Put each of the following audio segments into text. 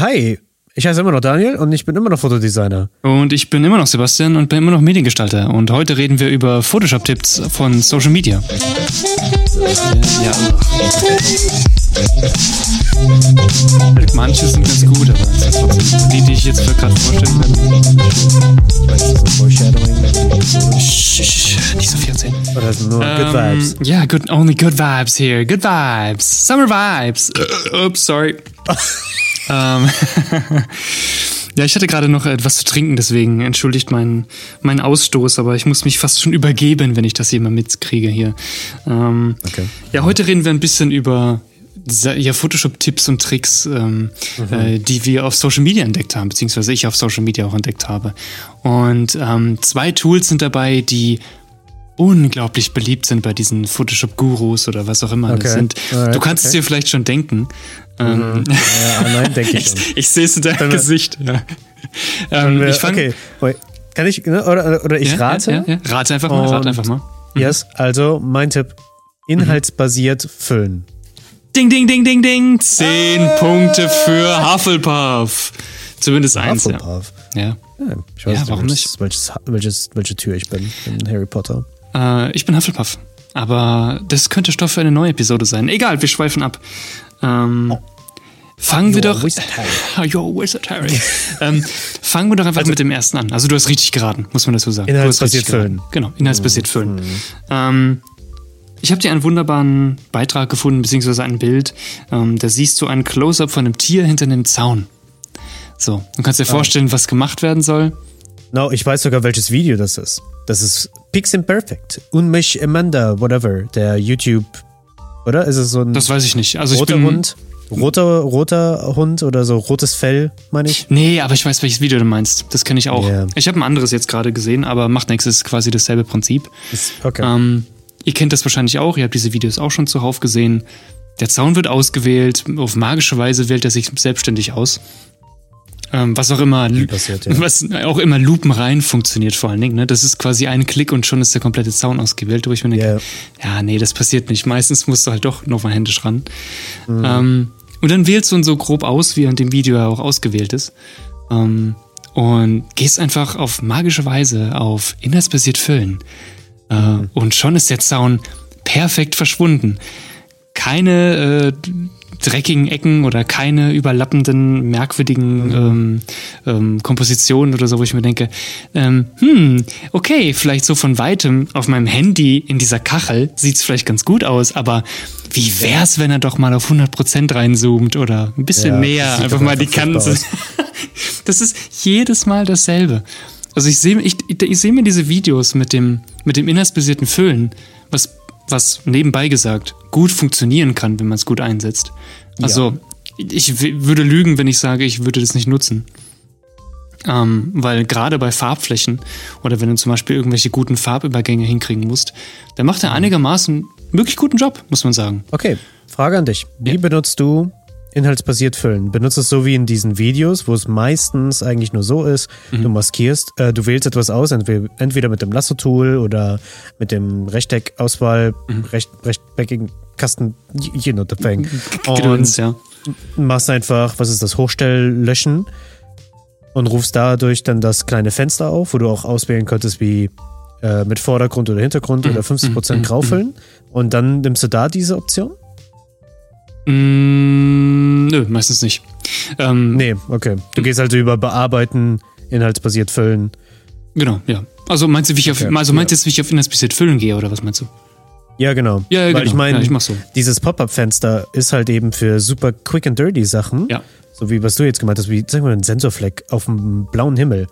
Hi, ich heiße immer noch Daniel und ich bin immer noch Fotodesigner. Und ich bin immer noch Sebastian und bin immer noch Mediengestalter. Und heute reden wir über Photoshop-Tipps von Social Media. Ja. Manche sind ganz gut, aber es ist trotzdem die, die ich jetzt gerade vorstellen werde. Ich weiß, das ist ein Foreshadowing. Nicht so viel erzählen. Oder sind nur Good Ähm, Vibes? Ja, good, only good vibes here. Good vibes. Summer vibes. Oops, sorry. ähm, ja, ich hatte gerade noch etwas zu trinken, deswegen entschuldigt meinen meinen Ausstoß, aber ich muss mich fast schon übergeben, wenn ich das hier mal mitkriege hier. Ähm, Okay. Ja, heute reden wir ein bisschen über ja, Photoshop-Tipps und Tricks, ähm, äh, die wir auf Social Media entdeckt haben, beziehungsweise ich auf Social Media auch entdeckt habe. Und ähm, zwei Tools sind dabei, die unglaublich beliebt sind bei diesen Photoshop-Gurus oder was auch immer Okay. das sind. Alright, du kannst es okay. dir vielleicht schon denken. Ähm, Ja, nein, denke ich ich, schon. ich sehe es in deinem wir- Gesicht. Ja. Ähm, wir- ich fang, okay, kann ich, ne, oder, oder ich ja, rate? Ja, ja, ja. Rate einfach mal, rate einfach mal. Yes, also mein Tipp, inhaltsbasiert füllen. Ding, ding, ding, ding, ding. Zehn Punkte für Hufflepuff. Zumindest eins, ja. Hufflepuff. ja. Ja, ich weiß Ja, nicht, warum welches, Welches, welches, welche Tür ich bin in Harry Potter. Äh, ich bin Hufflepuff. Aber das könnte Stoff für eine neue Episode sein. Egal, wir schweifen ab. Ähm, fangen wir You're a doch. wizard, Harry. You're a wizard, Harry. ähm, fangen wir doch einfach mit dem ersten an. Also du hast richtig geraten, muss man dazu sagen. Inhaltsbasiert füllen. Genau, inhaltsbasiert füllen. Ähm, ich habe dir einen wunderbaren Beitrag gefunden, beziehungsweise ein Bild. Ähm, da siehst du ein Close-up von einem Tier hinter einem Zaun. So, du kannst dir vorstellen, was gemacht werden soll. No, ich weiß sogar, welches Video das ist. Das ist Piximperfect. Unmich Amanda, whatever, der YouTube, oder? Ist es so ein Das weiß ich nicht. Also ich roter bin, Hund? Roter, roter Hund oder so rotes Fell, meine ich? Nee, aber ich weiß, welches Video du meinst. Das kenne ich auch. Ja. Ich habe ein anderes jetzt gerade gesehen, aber macht nichts, ist quasi dasselbe Prinzip. Ist, okay. Ähm, ihr kennt das wahrscheinlich auch, ihr habt diese Videos auch schon zuhauf gesehen. Der Zaun wird ausgewählt, auf magische Weise wählt er sich selbstständig aus. Ähm, was auch immer, passiert, ja. was auch immer lupenrein funktioniert vor allen Dingen. Ne? Das ist quasi ein Klick und schon ist der komplette Zaun ausgewählt, wo ich mir denke, ja, nee, das passiert nicht. Meistens musst du halt doch nochmal händisch ran. Mhm. Ähm, und dann wählst du ihn so grob aus, wie er in dem Video ja auch ausgewählt ist. Ähm, und gehst einfach auf magische Weise auf inhaltsbasiert füllen. Äh, Mhm. Und schon ist der Zaun perfekt verschwunden. Keine äh, dreckigen Ecken oder keine überlappenden, merkwürdigen ähm, ähm, Kompositionen oder so, wo ich mir denke, ähm, hm, okay, vielleicht so von weitem auf meinem Handy in dieser Kachel sieht's vielleicht ganz gut aus, aber wie wär's, wenn er doch mal auf 100% reinzoomt oder ein bisschen Ja, mehr, sieht einfach mal die Kanten. Das ist jedes Mal dasselbe. Also ich sehe ich, ich sehe mir diese Videos mit dem, mit dem inhaltsbasierten Füllen, was, was nebenbei gesagt gut funktionieren kann, wenn man es gut einsetzt. Also ich w- würde lügen, wenn ich sage, ich würde das nicht nutzen. Ähm, weil gerade bei Farbflächen oder wenn du zum Beispiel irgendwelche guten Farbübergänge hinkriegen musst, dann macht er einigermaßen wirklich guten Job, muss man sagen. Okay, Frage an dich. Wie Ja. benutzt du inhaltsbasiert füllen? Benutzt es so wie in diesen Videos, wo es meistens eigentlich nur so ist, Mhm. du maskierst, äh, du wählst etwas aus, entweder, entweder mit dem Lasso-Tool oder mit dem Rechteck-Auswahl, Mhm. recht, rechteckigen Kasten, you know the thing. Gedöns, ja. Und machst einfach, was ist das, Hochstell löschen und rufst dadurch dann das kleine Fenster auf, wo du auch auswählen könntest, wie äh, mit Vordergrund oder Hintergrund Mhm. oder 50% Graufüllen. Und dann nimmst du da diese Option? Mm, nö, meistens nicht. Ähm, Nee, okay. Du gehst also über Bearbeiten, inhaltsbasiert füllen. Genau, ja. Also meinst du, wie ich auf, Okay, also meinst du ja. jetzt, wie ich auf inhaltsbasiert füllen gehe, oder was meinst du? Ja, genau. Ja, ja, Weil genau. ich meine, Ja, ich so. dieses Pop-Up-Fenster ist halt eben für super quick and dirty Sachen. Ja. So wie was du jetzt gemeint hast, wie, sag mal, ein Sensorfleck auf dem blauen Himmel.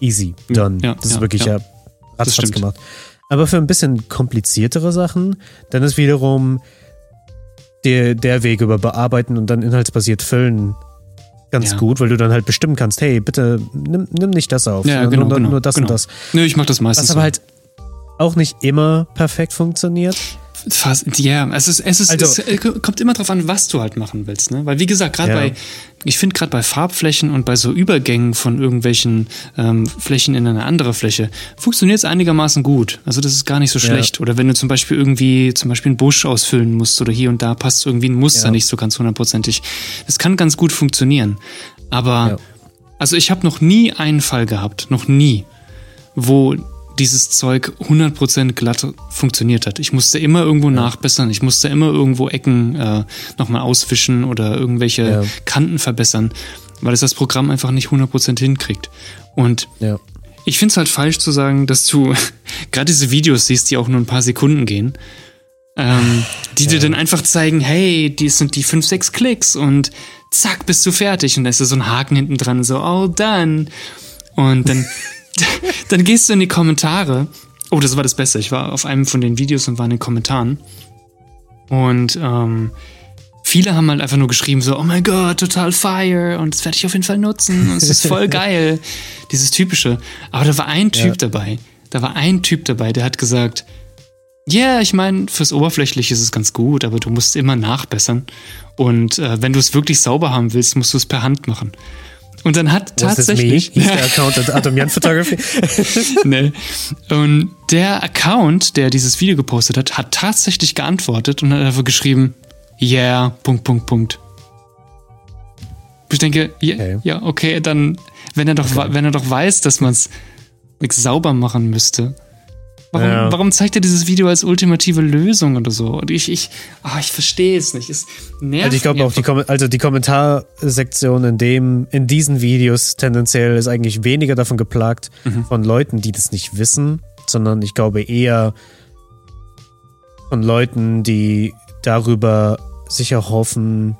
Easy, done. Mhm. Ja, das ist wirklich ja. ja, ratzfatz gemacht. Aber für ein bisschen kompliziertere Sachen, dann ist wiederum der, der Weg über Bearbeiten und dann inhaltsbasiert füllen ganz Ja. gut, weil du dann halt bestimmen kannst, hey, bitte nimm, nimm nicht das auf, Ja, genau, nur, genau, nur das genau. und das. Nö, ich mach das meistens Was aber so. halt auch nicht immer perfekt funktioniert. Fast, ja, es ist, es ist, Also- es äh, kommt immer drauf an, was du halt machen willst, ne? Weil wie gesagt, gerade Ja. bei, ich finde gerade bei Farbflächen und bei so Übergängen von irgendwelchen ähm, Flächen in eine andere Fläche funktioniert es einigermaßen gut. Also das ist gar nicht so Ja. schlecht. Oder wenn du zum Beispiel irgendwie zum Beispiel einen Busch ausfüllen musst oder hier und da passt irgendwie ein Muster Ja. nicht so ganz hundertprozentig. Das kann ganz gut funktionieren. Aber, Ja. also ich habe noch nie einen Fall gehabt, noch nie, wo dieses Zeug 100% glatt funktioniert hat. Ich musste immer irgendwo nachbessern, ich musste immer irgendwo Ecken äh, nochmal ausfischen oder irgendwelche Ja. Kanten verbessern, weil es das Programm einfach nicht 100% hinkriegt. Und Ja. ich finde es halt falsch zu sagen, dass du gerade diese Videos siehst, die auch nur ein paar Sekunden gehen, ähm, die dir dann einfach zeigen, hey, die sind die 5, 6 Klicks und zack, bist du fertig. Und da ist so ein Haken hinten dran, so, all done. Und dann, dann gehst du in die Kommentare. Oh, das war das Beste. Ich war auf einem von den Videos und war in den Kommentaren. Und ähm, viele haben halt einfach nur geschrieben, so, oh mein Gott, total fire und das werde ich auf jeden Fall nutzen und es ist voll geil. Dieses typische. Aber da war ein Typ Ja. dabei. Da war ein Typ dabei, der hat gesagt, ja, ich meine, fürs Oberflächliche ist es ganz gut, aber du musst immer nachbessern. Und äh, wenn du es wirklich sauber haben willst, musst du es per Hand machen. Und dann hat Was tatsächlich. Hieß der Account at Atomian Photography? nee. Und der Account, der dieses Video gepostet hat, hat tatsächlich geantwortet und hat einfach geschrieben, yeah, Punkt, Punkt, Punkt. Ich denke, ja, Okay. ja, okay, dann, wenn er doch, wa- wenn er doch weiß, dass man es sauber machen müsste, warum, Ja. warum zeigt er dieses Video als ultimative Lösung oder so? Und ich, ich, ah, ich verstehe es nicht. Es nervt Also ich glaube auch die. Kom also die Kommentarsektion in dem, in diesen Videos tendenziell ist eigentlich weniger davon geplagt Mhm. von Leuten, die das nicht wissen, sondern ich glaube eher von Leuten, die darüber sicher hoffen,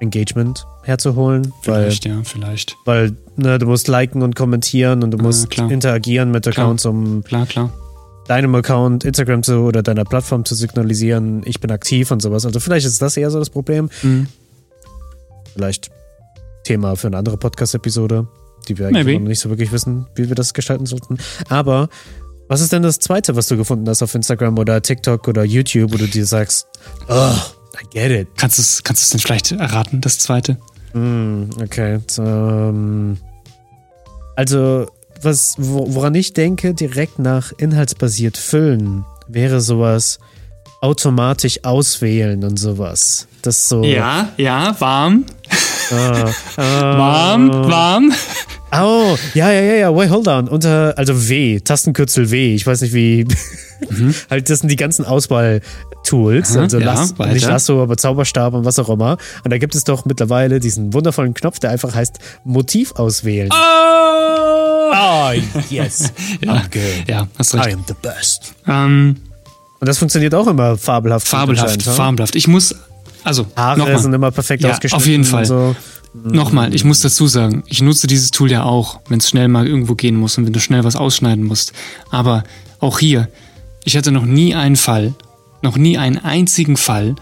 Engagement herzuholen, weil, Vielleicht, ja, vielleicht. weil ne, du musst liken und kommentieren und du musst klar. interagieren mit Klar. Accounts, um Klar, klar. Deinem Account, Instagram zu oder deiner Plattform zu signalisieren, ich bin aktiv und sowas. Also vielleicht ist das eher so das Problem. Mhm. Vielleicht Thema für eine andere Podcast-Episode, die wir eigentlich noch nicht so wirklich wissen, wie wir das gestalten sollten. Aber was ist denn das Zweite, was du gefunden hast auf Instagram oder TikTok oder YouTube, wo du dir sagst, oh, I get it. Kannst du es kannst du's denn vielleicht erraten, das zweite? Hm, okay. so, Ähm, also, was, wo, woran ich denke, direkt nach inhaltsbasiert füllen, wäre sowas automatisch auswählen und sowas. Das so. Ja, ja, warm. Ah, ah, Warm, warm. Oh, ja, ja, ja, ja, wait, hold on. Unter, also W, Tastenkürzel W. Ich weiß nicht wie. halt, das sind die ganzen Auswahl-Tools. Also ja, Lass, weiter. nicht Lasso, aber Zauberstab und was auch immer. Und da gibt es doch mittlerweile diesen wundervollen Knopf, der einfach heißt Motiv auswählen. Oh! Ah, yes. Ja, I'm good. ja, hast I recht. am the best. Ähm, Und das funktioniert auch immer fabelhaft. fabelhaft, fabelhaft. Ich muss, also, Haare sind immer perfekt Ja, ausgeschnitten. auf jeden Fall. So. Nochmal, ich muss dazu sagen, ich nutze dieses Tool ja auch, wenn es schnell mal irgendwo gehen muss und wenn du schnell was ausschneiden musst. Aber auch hier, ich hatte noch nie einen Fall, noch nie einen einzigen Fall,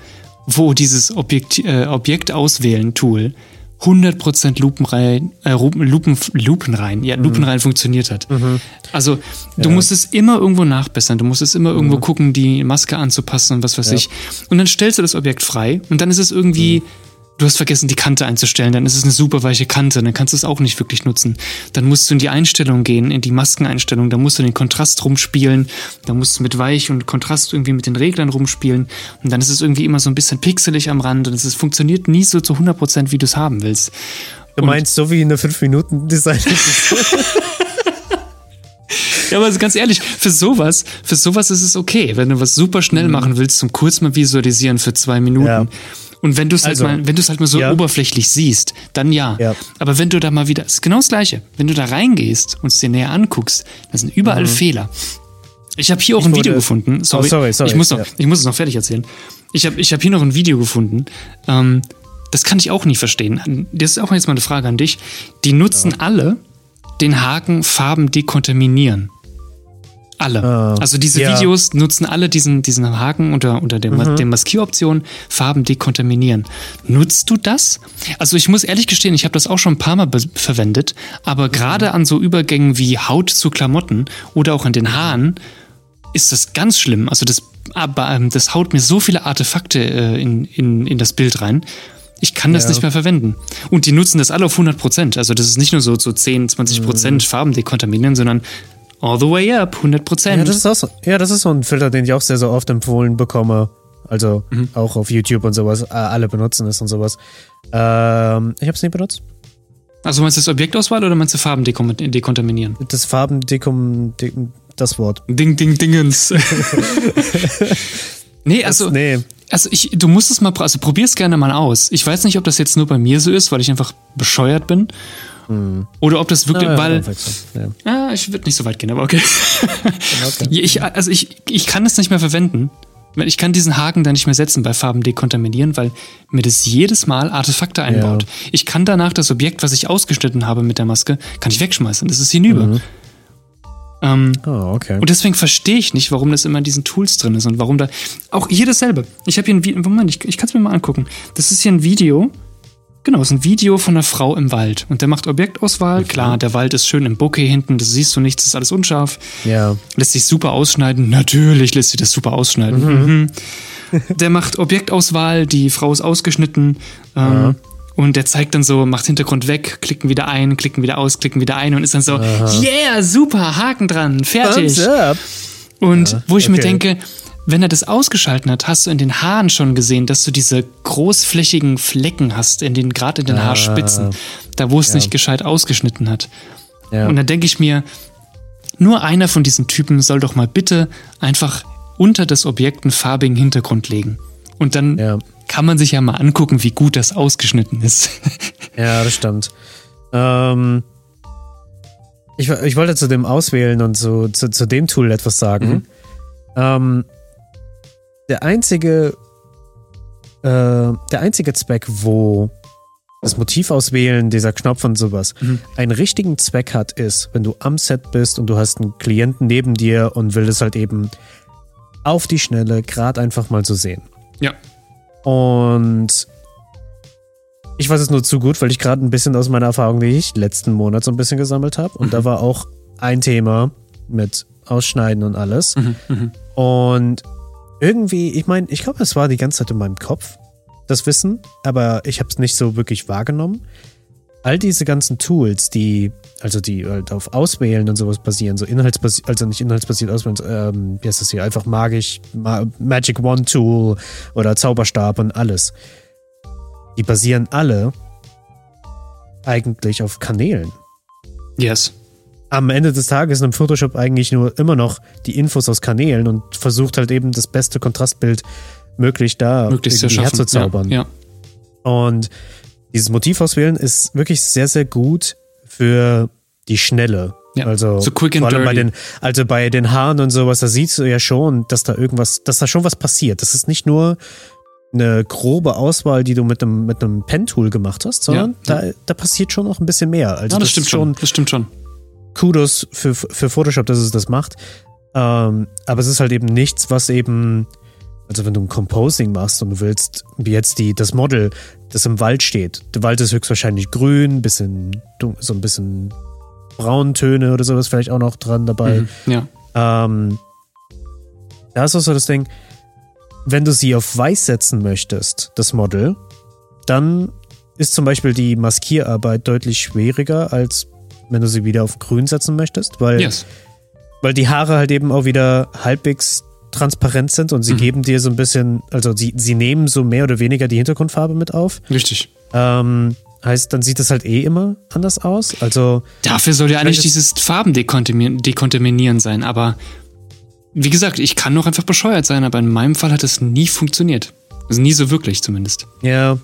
wo dieses Objekt, äh, Objekt auswählen Tool 100% lupenrein, äh, Lupen, Lupen, lupenrein, ja, lupenrein funktioniert hat. Also, du musst es immer irgendwo nachbessern, du musst es immer irgendwo gucken, die Maske anzupassen und was weiß Ja. ich. Und dann stellst du das Objekt frei und dann ist es irgendwie, du hast vergessen, die Kante einzustellen, dann ist es eine super weiche Kante, dann kannst du es auch nicht wirklich nutzen. Dann musst du in die Einstellung gehen, in die Maskeneinstellung, da musst du den Kontrast rumspielen, da musst du mit Weich und Kontrast irgendwie mit den Reglern rumspielen und dann ist es irgendwie immer so ein bisschen pixelig am Rand und es funktioniert nie so zu 100%, wie du es haben willst. Du meinst, so wie eine 5-Minuten-Design. Ja, aber ganz ehrlich, für sowas, für sowas ist es okay, wenn du was super schnell machen willst, zum kurz mal visualisieren für zwei Minuten. Mhm. Ja. Und wenn du es Also, halt mal, wenn du es halt mal so ja. oberflächlich siehst, dann ja. Ja. Aber wenn du da mal wieder, ist genau das Gleiche. Wenn du da reingehst und es dir näher anguckst, da sind überall Fehler. Ich habe hier auch ein Mhm. wurde- Video gefunden. Sorry, Oh, sorry, sorry, ich muss noch, ja. ich muss es noch fertig erzählen. Ich habe, ich habe hier noch ein Video gefunden. Ähm, das kann ich auch nicht verstehen. Das ist auch jetzt mal eine Frage an dich. Die nutzen alle den Haken Farben dekontaminieren. Alle. Ah, also diese ja. Videos nutzen alle diesen, diesen Haken unter, unter der, Mhm. der Maskieroption Farben dekontaminieren. Nutzt du das? Also ich muss ehrlich gestehen, ich habe das auch schon ein paar Mal verwendet, aber Mhm. gerade an so Übergängen wie Haut zu Klamotten oder auch an den Haaren ist das ganz schlimm. Also das, aber, ähm, das haut mir so viele Artefakte äh, in, in, in das Bild rein. Ich kann das Ja. nicht mehr verwenden. Und die nutzen das alle auf 100 Prozent. Also das ist nicht nur so, so 10, 20 Prozent Farben dekontaminieren, sondern all the way up, 100 Prozent. Ja, das ist auch so, ja, das ist so ein Filter, den ich auch sehr, sehr oft empfohlen bekomme. Also Mhm. auch auf YouTube und sowas. Äh, alle benutzen es und sowas. Ähm, ich habe es nie benutzt. Also meinst du das Objektauswahl oder meinst du Farben dekontaminieren? Das Farbendekom, de, das Wort. Ding, ding, dingens. nee, also, das, nee. also ich, du musst es mal, also probier's gerne mal aus. Ich weiß nicht, ob das jetzt nur bei mir so ist, weil ich einfach bescheuert bin. Oder ob das wirklich, Ah, ja, weil, ja. ah, ich würde nicht so weit gehen, aber okay. Okay. Ich, also ich, ich kann es nicht mehr verwenden. Ich kann diesen Haken da nicht mehr setzen bei Farben dekontaminieren, weil mir das jedes Mal Artefakte einbaut. Ich kann danach das Objekt, was ich ausgeschnitten habe mit der Maske, kann ich wegschmeißen. Das ist hinüber. Ähm, Oh, okay. und deswegen verstehe ich nicht, warum das immer in diesen Tools drin ist und warum da. Auch hier dasselbe. Ich habe hier ein Video. Moment, ich, ich kann es mir mal angucken. Das ist hier ein Video. Genau, es ist ein Video von einer Frau im Wald. Und der macht Objektauswahl. Klar, der Wald ist schön im Bokeh hinten, das siehst du nichts, das ist alles unscharf. ja. Lässt sich super ausschneiden. Natürlich lässt sich das super ausschneiden. Mhm. Der macht Objektauswahl, die Frau ist ausgeschnitten. Ähm, Und der zeigt dann so, macht Hintergrund weg, klicken wieder ein, klicken wieder aus, klicken wieder ein und ist dann so, yeah, super, Haken dran, fertig. Und wo ich mir okay. denke, wenn er das ausgeschalten hat, hast du in den Haaren schon gesehen, dass du diese großflächigen Flecken hast, in den, gerade in den Haarspitzen, da wo es nicht gescheit ausgeschnitten hat. Ja. Und dann denke ich mir, nur einer von diesen Typen soll doch mal bitte einfach unter das Objekt einen farbigen Hintergrund legen. Und dann Ja. kann man sich ja mal angucken, wie gut das ausgeschnitten ist. Ja, das stimmt. Ähm, ich, ich wollte zu dem Auswählen und so, zu, zu dem Tool etwas sagen. Ähm, der einzige, äh, der einzige Zweck, wo das Motiv auswählen, dieser Knopf und sowas, einen richtigen Zweck hat, ist, wenn du am Set bist und du hast einen Klienten neben dir und will es halt eben auf die Schnelle gerade einfach mal so sehen. ja. Und ich weiß es nur zu gut, weil ich gerade ein bisschen aus meiner Erfahrung, die ich letzten Monat so ein bisschen gesammelt habe. Und da war auch ein Thema mit Ausschneiden und alles. Und irgendwie, ich meine, ich glaube, es war die ganze Zeit in meinem Kopf, das Wissen, aber ich habe es nicht so wirklich wahrgenommen. All diese ganzen Tools, die, also die halt auf Auswählen und sowas basieren, so inhaltsbasiert, also nicht inhaltsbasiert auswählen, ähm, wie heißt das hier, einfach magisch, Ma Magic One Tool oder Zauberstab und alles. Die basieren alle eigentlich auf Kanälen. Yes. Am Ende des Tages nimmt Photoshop eigentlich nur immer noch die Infos aus Kanälen und versucht halt eben das beste Kontrastbild möglich da Möglichst herzuzaubern. Ja, ja. Und dieses Motiv auswählen ist wirklich sehr, sehr gut für die Schnelle. Ja, Also, so quick and vor allem bei dirty. den, also bei den Haaren und sowas, da siehst du ja schon, dass da irgendwas, dass da schon was passiert. Das ist nicht nur eine grobe Auswahl, die du mit einem, mit einem Pen-Tool gemacht hast, sondern Ja, Da, da passiert schon noch ein bisschen mehr. Also ja das, das, stimmt schon. Das stimmt schon. Kudos für, für Photoshop, dass es das macht. Ähm, aber es ist halt eben nichts, was eben, also wenn du ein Composing machst und du willst, wie jetzt die, das Model, das im Wald steht. Der Wald ist höchstwahrscheinlich grün, bisschen, so ein bisschen Brauntöne oder sowas vielleicht auch noch dran dabei. Mhm. Ja. Ähm, da ist auch so das Ding, wenn du sie auf weiß setzen möchtest, das Model, dann ist zum Beispiel die Maskierarbeit deutlich schwieriger, als wenn du sie wieder auf grün setzen möchtest, weil, Yes. weil die Haare halt eben auch wieder halbwegs transparent sind und sie Mhm. geben dir so ein bisschen, also sie, sie nehmen so mehr oder weniger die Hintergrundfarbe mit auf. Richtig. Ähm, heißt, dann sieht es halt eh immer anders aus. Also, Dafür soll ja eigentlich dieses Farben dekontaminieren, dekontaminieren sein, aber wie gesagt, ich kann doch einfach bescheuert sein, aber in meinem Fall hat es nie funktioniert. Also nie so wirklich zumindest. Ja.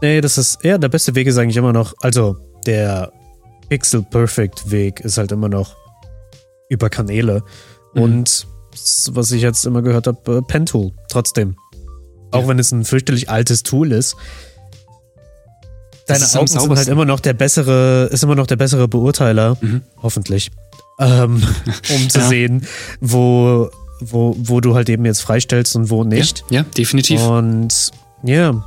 Nee, das ist, ja, der beste Weg ist eigentlich immer noch, also der Pixel Perfect Weg ist halt immer noch über Kanäle. Mhm. Und was ich jetzt immer gehört habe, äh, Pen Tool, trotzdem. Auch Ja. wenn es ein fürchterlich altes Tool ist. Deine ist Augen sind halt immer noch der bessere, ist immer noch der bessere Beurteiler, Mhm. hoffentlich. Ähm, um zu Ja. sehen, wo, wo, wo du halt eben jetzt freistellst und wo nicht. Ja, ja definitiv. Und ja,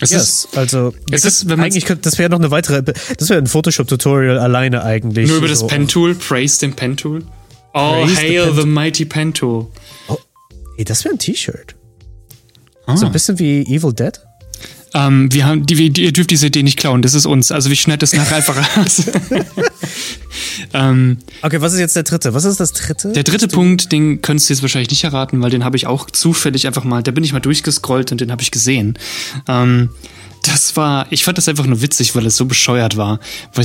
es Yes, also es ist, wenn eigentlich könnte, das wäre noch eine weitere, das wäre ein Photoshop-Tutorial alleine eigentlich. nur über das So, Pen-Tool, praise den Pen-Tool. Oh, Praise the hail Pen- the mighty Pen-Tool. Hey, das wäre ein T-Shirt. Ah. So ein bisschen wie Evil Dead. Ähm, wir haben, die, wir- ihr dürft diese Idee nicht klauen, das ist uns. Also wir schneiden das nachher einfach raus. ähm, Okay, was ist jetzt der dritte? Was ist das dritte? der dritte Punkt, den könntest du jetzt wahrscheinlich nicht erraten, weil den habe ich auch zufällig einfach mal, da bin ich mal durchgescrollt und den habe ich gesehen. Ähm, das war, ich fand das einfach nur witzig, weil es so bescheuert war,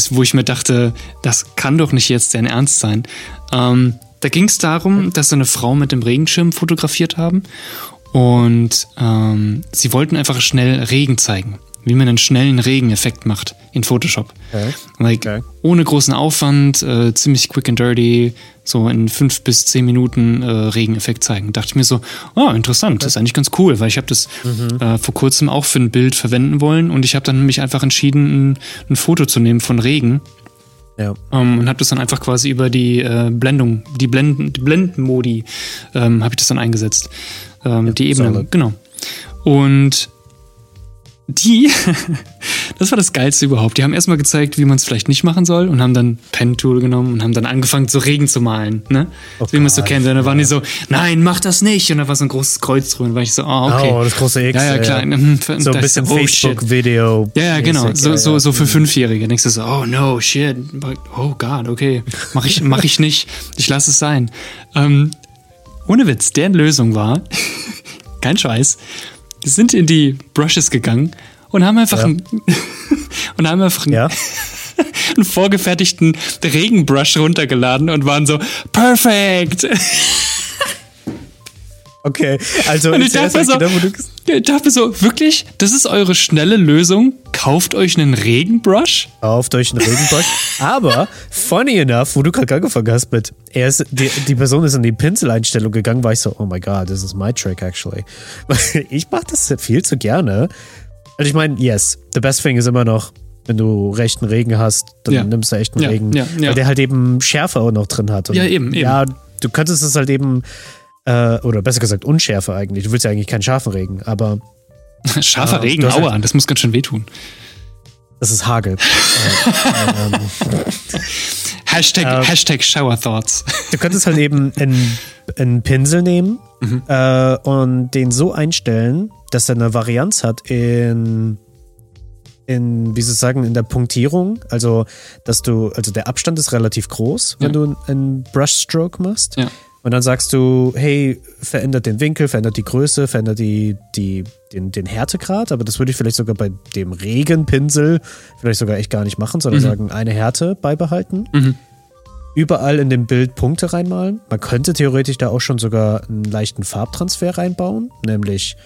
wo ich mir dachte, das kann doch nicht jetzt dein Ernst sein. Ähm, da ging es darum, dass sie eine Frau mit dem Regenschirm fotografiert haben und ähm, sie wollten einfach schnell Regen zeigen, wie man einen schnellen Regeneffekt macht in Photoshop. Okay. Like, Okay. Ohne großen Aufwand, äh, ziemlich quick and dirty, so in fünf bis zehn Minuten äh, Regeneffekt zeigen. Dachte ich mir so, oh, interessant, das ist eigentlich ganz cool, weil ich habe das äh, vor kurzem auch für ein Bild verwenden wollen und ich habe dann mich einfach entschieden, ein, ein Foto zu nehmen von Regen Ja. ähm, und habe das dann einfach quasi über die äh, Blendung, die Blenden, die Blendenmodi, ähm, habe ich das dann eingesetzt. Ähm, die Ebene, solid. genau. Und die, das war das Geilste überhaupt. Die haben erstmal gezeigt, wie man es vielleicht nicht machen soll und haben dann Pen-Tool genommen und haben dann angefangen, so Regen zu malen, ne? Oh wie man es so kennt. Und dann waren die so, nein, mach das nicht. Und da war so ein großes Kreuz drüber. Und war ich so, ah, okay. Oh, das große X. ja, ja, klar. äh, Mhm, So ein bisschen oh. Facebook-Video. Ja, ja, genau. So, ja, so, ja. so für Fünfjährige. Denkst du so, oh no, shit. Oh God, okay. Mach ich, mach ich nicht. Ich lasse es sein. Ähm, ohne Witz, deren Lösung war, kein Scheiß, die sind in die Brushes gegangen und haben einfach, Ja. einen, und haben einfach einen, Ja. einen vorgefertigten Regenbrush runtergeladen und waren so, perfekt. Okay, also Und ich dachte so, gedacht, ich dachte so, wirklich, das ist eure schnelle Lösung? Kauft euch einen Regenbrush? Kauft euch einen Regenbrush. Aber, funny enough, wo du gerade angefangen hast mit, er ist, die, die Person ist in die Pinseleinstellung gegangen, war ich so, oh my god, this is my trick actually. Ich mache das viel zu gerne. Also ich meine, yes, the best thing ist immer noch, wenn du rechten Regen hast, dann Ja. nimmst du echten Ja, Regen, ja. weil der halt eben Schärfe auch noch drin hat. Und Ja, eben, eben. Ja, du könntest es halt eben, äh, oder besser gesagt Unschärfe eigentlich. Du willst ja eigentlich keinen scharfen Regen, aber Scharfer Ah, Regen, aua, das muss ganz schön wehtun. das ist Hagel. äh, ähm, Hashtag, Ähm. Hashtag Shower Thoughts. Du könntest halt eben einen, einen Pinsel nehmen Mhm. äh, und den so einstellen, dass er eine Varianz hat in, in, wie soll ich sagen, in der Punktierung. Also, dass du, also der Abstand ist relativ groß, wenn Ja. du einen Brushstroke machst. Ja. Und dann sagst du, hey, verändert den Winkel, verändert die Größe, verändert die, die, den, den Härtegrad. Aber das würde ich vielleicht sogar bei dem Regenpinsel vielleicht sogar echt gar nicht machen, sondern Mhm. sagen, eine Härte beibehalten Mhm. überall in dem Bild Punkte reinmalen. Man könnte theoretisch da auch schon sogar einen leichten Farbtransfer reinbauen, nämlich,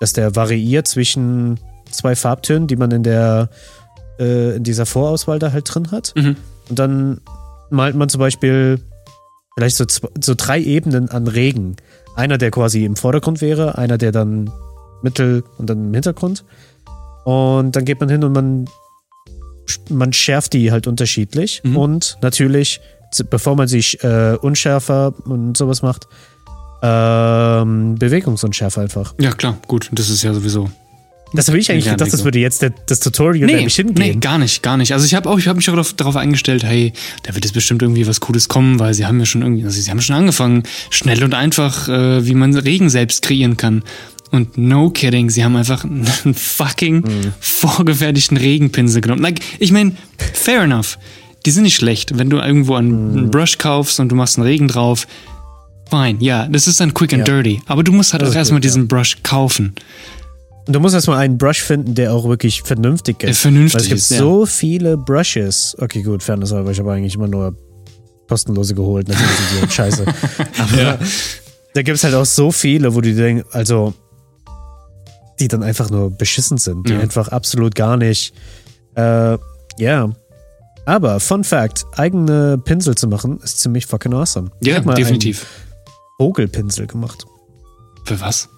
dass der variiert zwischen zwei Farbtönen, die man in der äh, in dieser Vorauswahl da halt drin hat. Mhm. Und dann malt man zum Beispiel vielleicht so, so drei Ebenen an Regen. Einer, der quasi im Vordergrund wäre, einer, der dann mittel und dann im Hintergrund. Und dann geht man hin und man, man schärft die halt unterschiedlich. Mhm. Und natürlich, bevor man sich äh, unschärfer und sowas macht, ähm, Bewegungsunschärfe einfach. Ja, klar, gut. Das ist ja sowieso. Das habe ich eigentlich gedacht, das würde jetzt der, das Tutorial Nee, nämlich nee, hingehen. gar nicht, gar nicht. Also ich habe auch, ich habe mich auch darauf, eingestellt, hey, da wird jetzt bestimmt irgendwie was Cooles kommen, weil sie haben ja schon irgendwie, also sie haben schon angefangen, schnell und einfach, äh, wie man Regen selbst kreieren kann. Und no kidding, sie haben einfach einen fucking Mhm. vorgefertigten Regenpinsel genommen. Like, ich meine, fair enough. Die sind nicht schlecht. Wenn du irgendwo einen, Mhm. einen Brush kaufst und du machst einen Regen drauf, fine, ja, das ist dann quick and Ja. dirty. Aber du musst halt Das auch erstmal ja. diesen Brush kaufen. Und du musst erstmal einen Brush finden, der auch wirklich vernünftig Der ist. vernünftig Weil es gibt ist, ja. so viele Brushes. Okay, gut, Fairness halber, ich habe eigentlich immer nur kostenlose geholt. Natürlich sind die halt scheiße. Aber Ja. da gibt es halt auch so viele, wo du denkst, also die dann einfach nur beschissen sind, die Ja. einfach absolut gar nicht, äh, ja. Aber, Fun Fact, eigene Pinsel zu machen, ist ziemlich fucking awesome. Ja, definitiv. Vogelpinsel gemacht. Für was?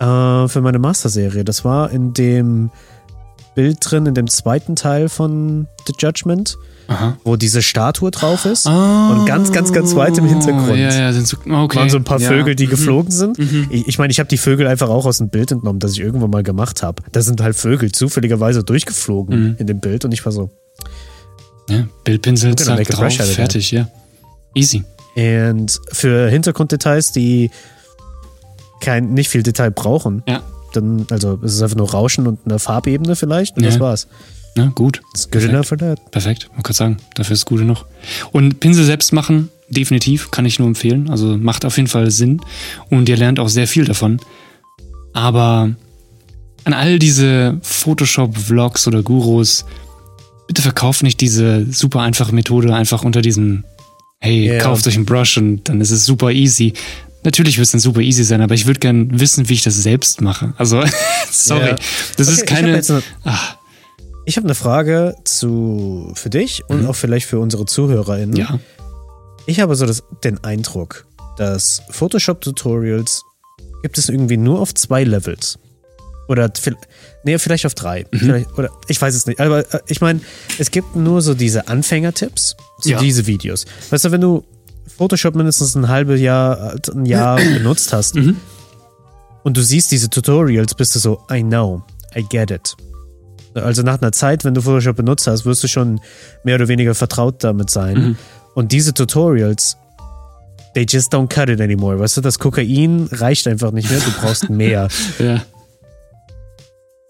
Äh, für meine Master-Serie. Das war in dem Bild drin, in dem zweiten Teil von The Judgment, Aha. wo diese Statue drauf ist. Ah, Und ganz, ganz, ganz weit im Hintergrund Ja, ja, sind so, okay. waren so ein paar ja. Vögel, die Mhm. geflogen sind. Mhm. Ich, ich meine, ich habe die Vögel einfach auch aus dem Bild entnommen, das ich irgendwann mal gemacht habe. Da sind halt Vögel zufälligerweise durchgeflogen Mhm. in dem Bild und ich war so. Ja, Bildpinsel, zack, drauf, fertig, ja. Easy. Und für Hintergrunddetails, die kein, nicht viel Detail brauchen, Ja, dann, also es ist einfach nur Rauschen und eine Farbebene vielleicht und Ja. das war's. na gut. It's good Perfekt. enough for that. Perfekt, man kann sagen, dafür ist es gut genug. Und Pinsel selbst machen, definitiv, kann ich nur empfehlen. Also macht auf jeden Fall Sinn und ihr lernt auch sehr viel davon. Aber an all diese Photoshop-Vlogs oder Gurus, bitte verkauft nicht diese super einfache Methode einfach unter diesem, hey, Ja. kauft euch einen Brush und dann ist es super easy. Natürlich wird es dann super easy sein, aber ich würde gern wissen, wie ich das selbst mache. Also, sorry. Ja. Das Okay, ist hab keine. eine- Ah, Ich habe eine Frage zu, für dich und auch vielleicht für unsere ZuhörerInnen. Mhm. ja. Ich habe so das, den Eindruck, dass Photoshop-Tutorials gibt es irgendwie nur auf zwei Levels. Oder nee, vielleicht auf drei. Mhm. Vielleicht, oder ich weiß es nicht. Aber äh, ich meine, es gibt nur so diese Anfängertipps, so Ja. diese Videos. Weißt du, wenn du Photoshop mindestens ein halbes Jahr, äh, ein Jahr benutzt hast Mhm. und du siehst diese Tutorials, bist du so, I know, I get it. Also nach einer Zeit, wenn du Photoshop benutzt hast, wirst du schon mehr oder weniger vertraut damit sein. Mhm. Und diese Tutorials, they just don't cut it anymore. Weißt du, das Kokain reicht einfach nicht mehr, du brauchst mehr. Ja.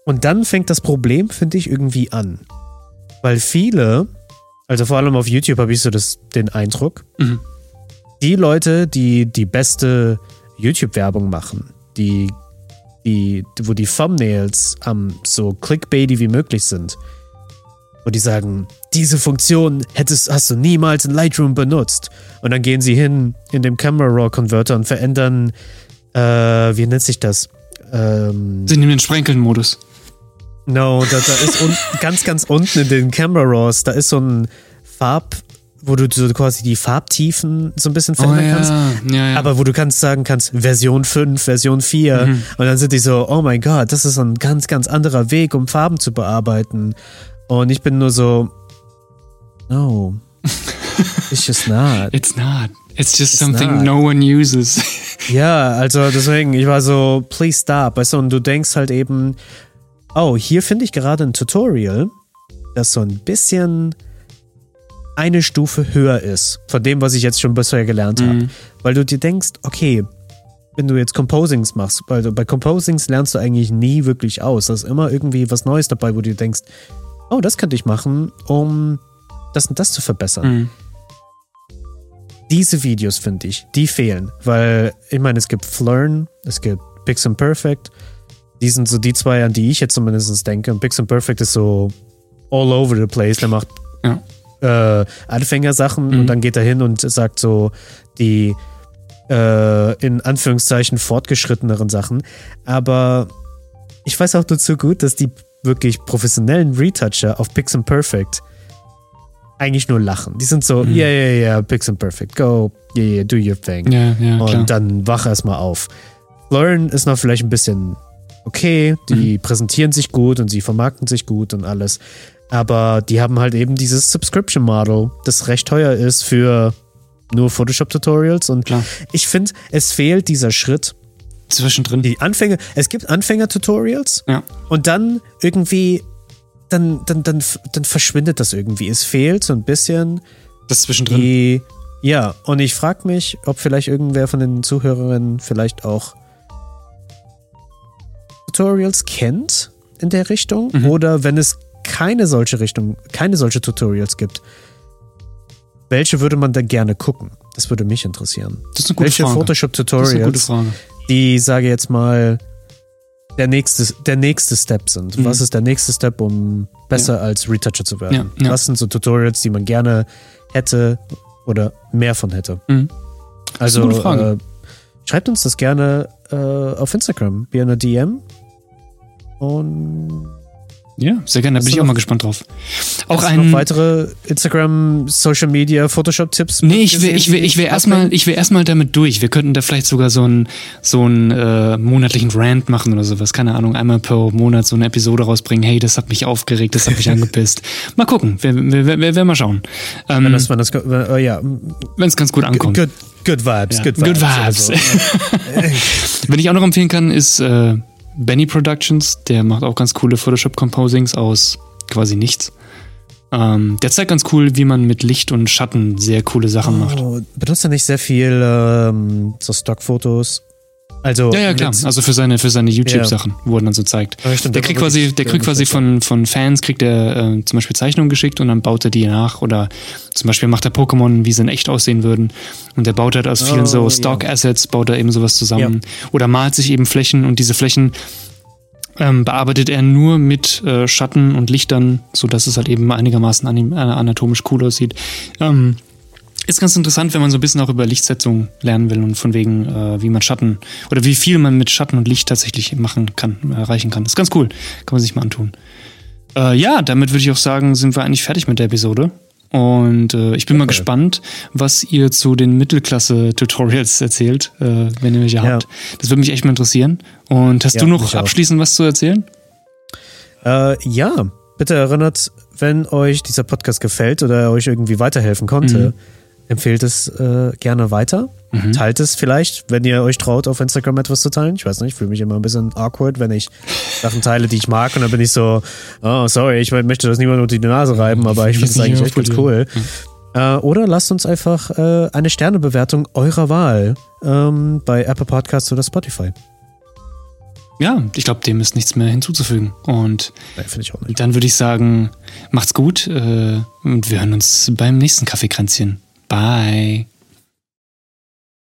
Und dann fängt das Problem, finde ich, irgendwie an. Weil viele, also vor allem auf YouTube habe ich so das, den Eindruck, Mhm. Die Leute, die die beste YouTube-Werbung machen, die, die, wo die Thumbnails am so clickbaity wie möglich sind, wo die sagen, diese Funktion hättest, hast du niemals in Lightroom benutzt. Und dann gehen sie hin in dem Camera Raw Converter und verändern, äh, wie nennt sich das? Ähm, Sie nehmen den Sprenkeln-Modus. No, da, da ist un ganz, ganz unten in den Camera Raws, da ist so ein Farb, wo du so quasi die Farbtiefen so ein bisschen Oh verändern ja. kannst. ja, ja. Aber wo du kannst sagen kannst, Version 5, Version 4. Mhm. Und dann sind die so, oh mein Gott, das ist ein ganz, ganz anderer Weg, um Farben zu bearbeiten. Und ich bin nur so, no, it's just not. It's not. It's just It's something not. no one uses. Ja, also deswegen, ich war so, please stop. Weißt du, und du denkst halt eben, oh, hier finde ich gerade ein Tutorial, das so ein bisschen eine Stufe höher ist von dem, was ich jetzt schon bisher gelernt habe. Mhm. Weil du dir denkst, okay, wenn du jetzt Composings machst, weil du, bei Composings lernst du eigentlich nie wirklich aus. Da ist immer irgendwie was Neues dabei, wo du dir denkst, oh, das könnte ich machen, um das und das zu verbessern Mhm. diese Videos, finde ich, die fehlen. Weil, ich meine, es gibt Flurn, es gibt Pixel Perfect. Die sind so die zwei, an die ich jetzt zumindest denke. Und Pixel Perfect ist so all over the place. Der macht Ja. Äh, Anfängersachen Mhm. und dann geht er hin und sagt so die äh, in Anführungszeichen fortgeschritteneren Sachen. Aber ich weiß auch dazu gut, dass die wirklich professionellen Retoucher auf Pixel Perfect eigentlich nur lachen. Die sind so, Mhm. yeah, yeah, yeah, Pixel Perfect, go, yeah, yeah, do your thing. Ja, ja, und klar. dann wach erstmal auf. Lauren ist noch vielleicht ein bisschen okay, die Mhm. präsentieren sich gut und sie vermarkten sich gut und alles. Aber die haben halt eben dieses Subscription Model, das recht teuer ist für nur Photoshop-Tutorials. Und Klar. ich finde, es fehlt dieser Schritt. Zwischendrin. Die Anfänger, es gibt Anfänger-Tutorials Ja. und dann irgendwie, dann, dann, dann, dann verschwindet das irgendwie. Es fehlt so ein bisschen Das zwischendrin. die, ja, und ich frage mich, ob vielleicht irgendwer von den Zuhörerinnen vielleicht auch Tutorials kennt in der Richtung Mhm. oder wenn es keine solche Richtung, keine solche Tutorials gibt, welche würde man da gerne gucken? Das würde mich interessieren. Das ist eine gute welche Frage. Photoshop-Tutorials, die, sage jetzt mal, der nächste, der nächste Step sind. Mhm. Was ist der nächste Step, um besser als Retoucher zu werden? Ja, ja. Was sind so Tutorials, die man gerne hätte oder mehr von hätte? Mhm. Also. Äh, schreibt uns das gerne äh, auf Instagram via eine DM. Und Ja, sehr gerne. Da bin ich auch mal gespannt drauf. Auch hast du noch ein. weitere Instagram, Social Media, Photoshop-Tipps? Nee, ich will, ich will, ich will erstmal, ich will erstmal damit durch. Wir könnten da vielleicht sogar so einen, so einen äh, monatlichen Rant machen oder sowas. Keine Ahnung, einmal pro Monat so eine Episode rausbringen. Hey, das hat mich aufgeregt, das hat mich angepisst. Mal gucken, wir, wir, wir, wir werden mal schauen. Wenn Ähm, das, wenn das, äh, ja, Wenn es ganz gut ankommt. good, good vibes, Ja, good vibes. good vibes. Also, Wenn ich auch noch empfehlen kann, ist äh, Benny Productions. Der macht auch ganz coole Photoshop-Composings aus quasi nichts. Ähm, der zeigt ganz cool, wie man mit Licht und Schatten sehr coole Sachen macht. oh, benutzt er nicht sehr viel ähm, so Stockfotos? Also, Ja, ja, klar. Also für seine, für seine YouTube-Sachen, wo er dann so zeigt. Ja, stimmt, Der kriegt quasi, der kriegt quasi von, von Fans, kriegt er äh, zum Beispiel Zeichnungen geschickt und dann baut er die nach oder zum Beispiel macht er Pokémon, wie sie in echt aussehen würden und der baut halt aus vielen Oh, so ja. Stock-Assets, baut er eben sowas zusammen oder malt sich eben Flächen und diese Flächen ähm, bearbeitet er nur mit äh, Schatten und Lichtern, sodass es halt eben einigermaßen anim- äh, anatomisch cool aussieht. Ähm, ist ganz interessant, wenn man so ein bisschen auch über Lichtsetzung lernen will und von wegen, äh, wie man Schatten oder wie viel man mit Schatten und Licht tatsächlich machen kann, erreichen kann. Ist ganz cool. Kann man sich mal antun. Äh, ja, damit würde ich auch sagen, sind wir eigentlich fertig mit der Episode. Und äh, ich bin mal gespannt, was ihr zu den Mittelklasse-Tutorials erzählt, äh, wenn ihr welche Ja. habt. Das würde mich echt mal interessieren. Und hast Ja, du noch mich auch. abschließend was zu erzählen? Äh, ja, bitte erinnert, wenn euch dieser Podcast gefällt oder er euch irgendwie weiterhelfen konnte, empfehlt es äh, gerne weiter. Teilt es vielleicht, wenn ihr euch traut, auf Instagram etwas zu teilen. Ich weiß nicht, ich fühle mich immer ein bisschen awkward, wenn ich Sachen teile, die ich mag und dann bin ich so, oh, sorry, ich möchte das niemand unter die Nase reiben, aber ich finde es eigentlich echt ganz cool. Äh, oder lasst uns einfach äh, eine Sternebewertung eurer Wahl ähm, bei Apple Podcasts oder Spotify. Ja, ich glaube, dem ist nichts mehr hinzuzufügen. Und nicht. dann würde ich sagen, macht's gut äh, und wir hören uns beim nächsten Kaffeekränzchen. Bye.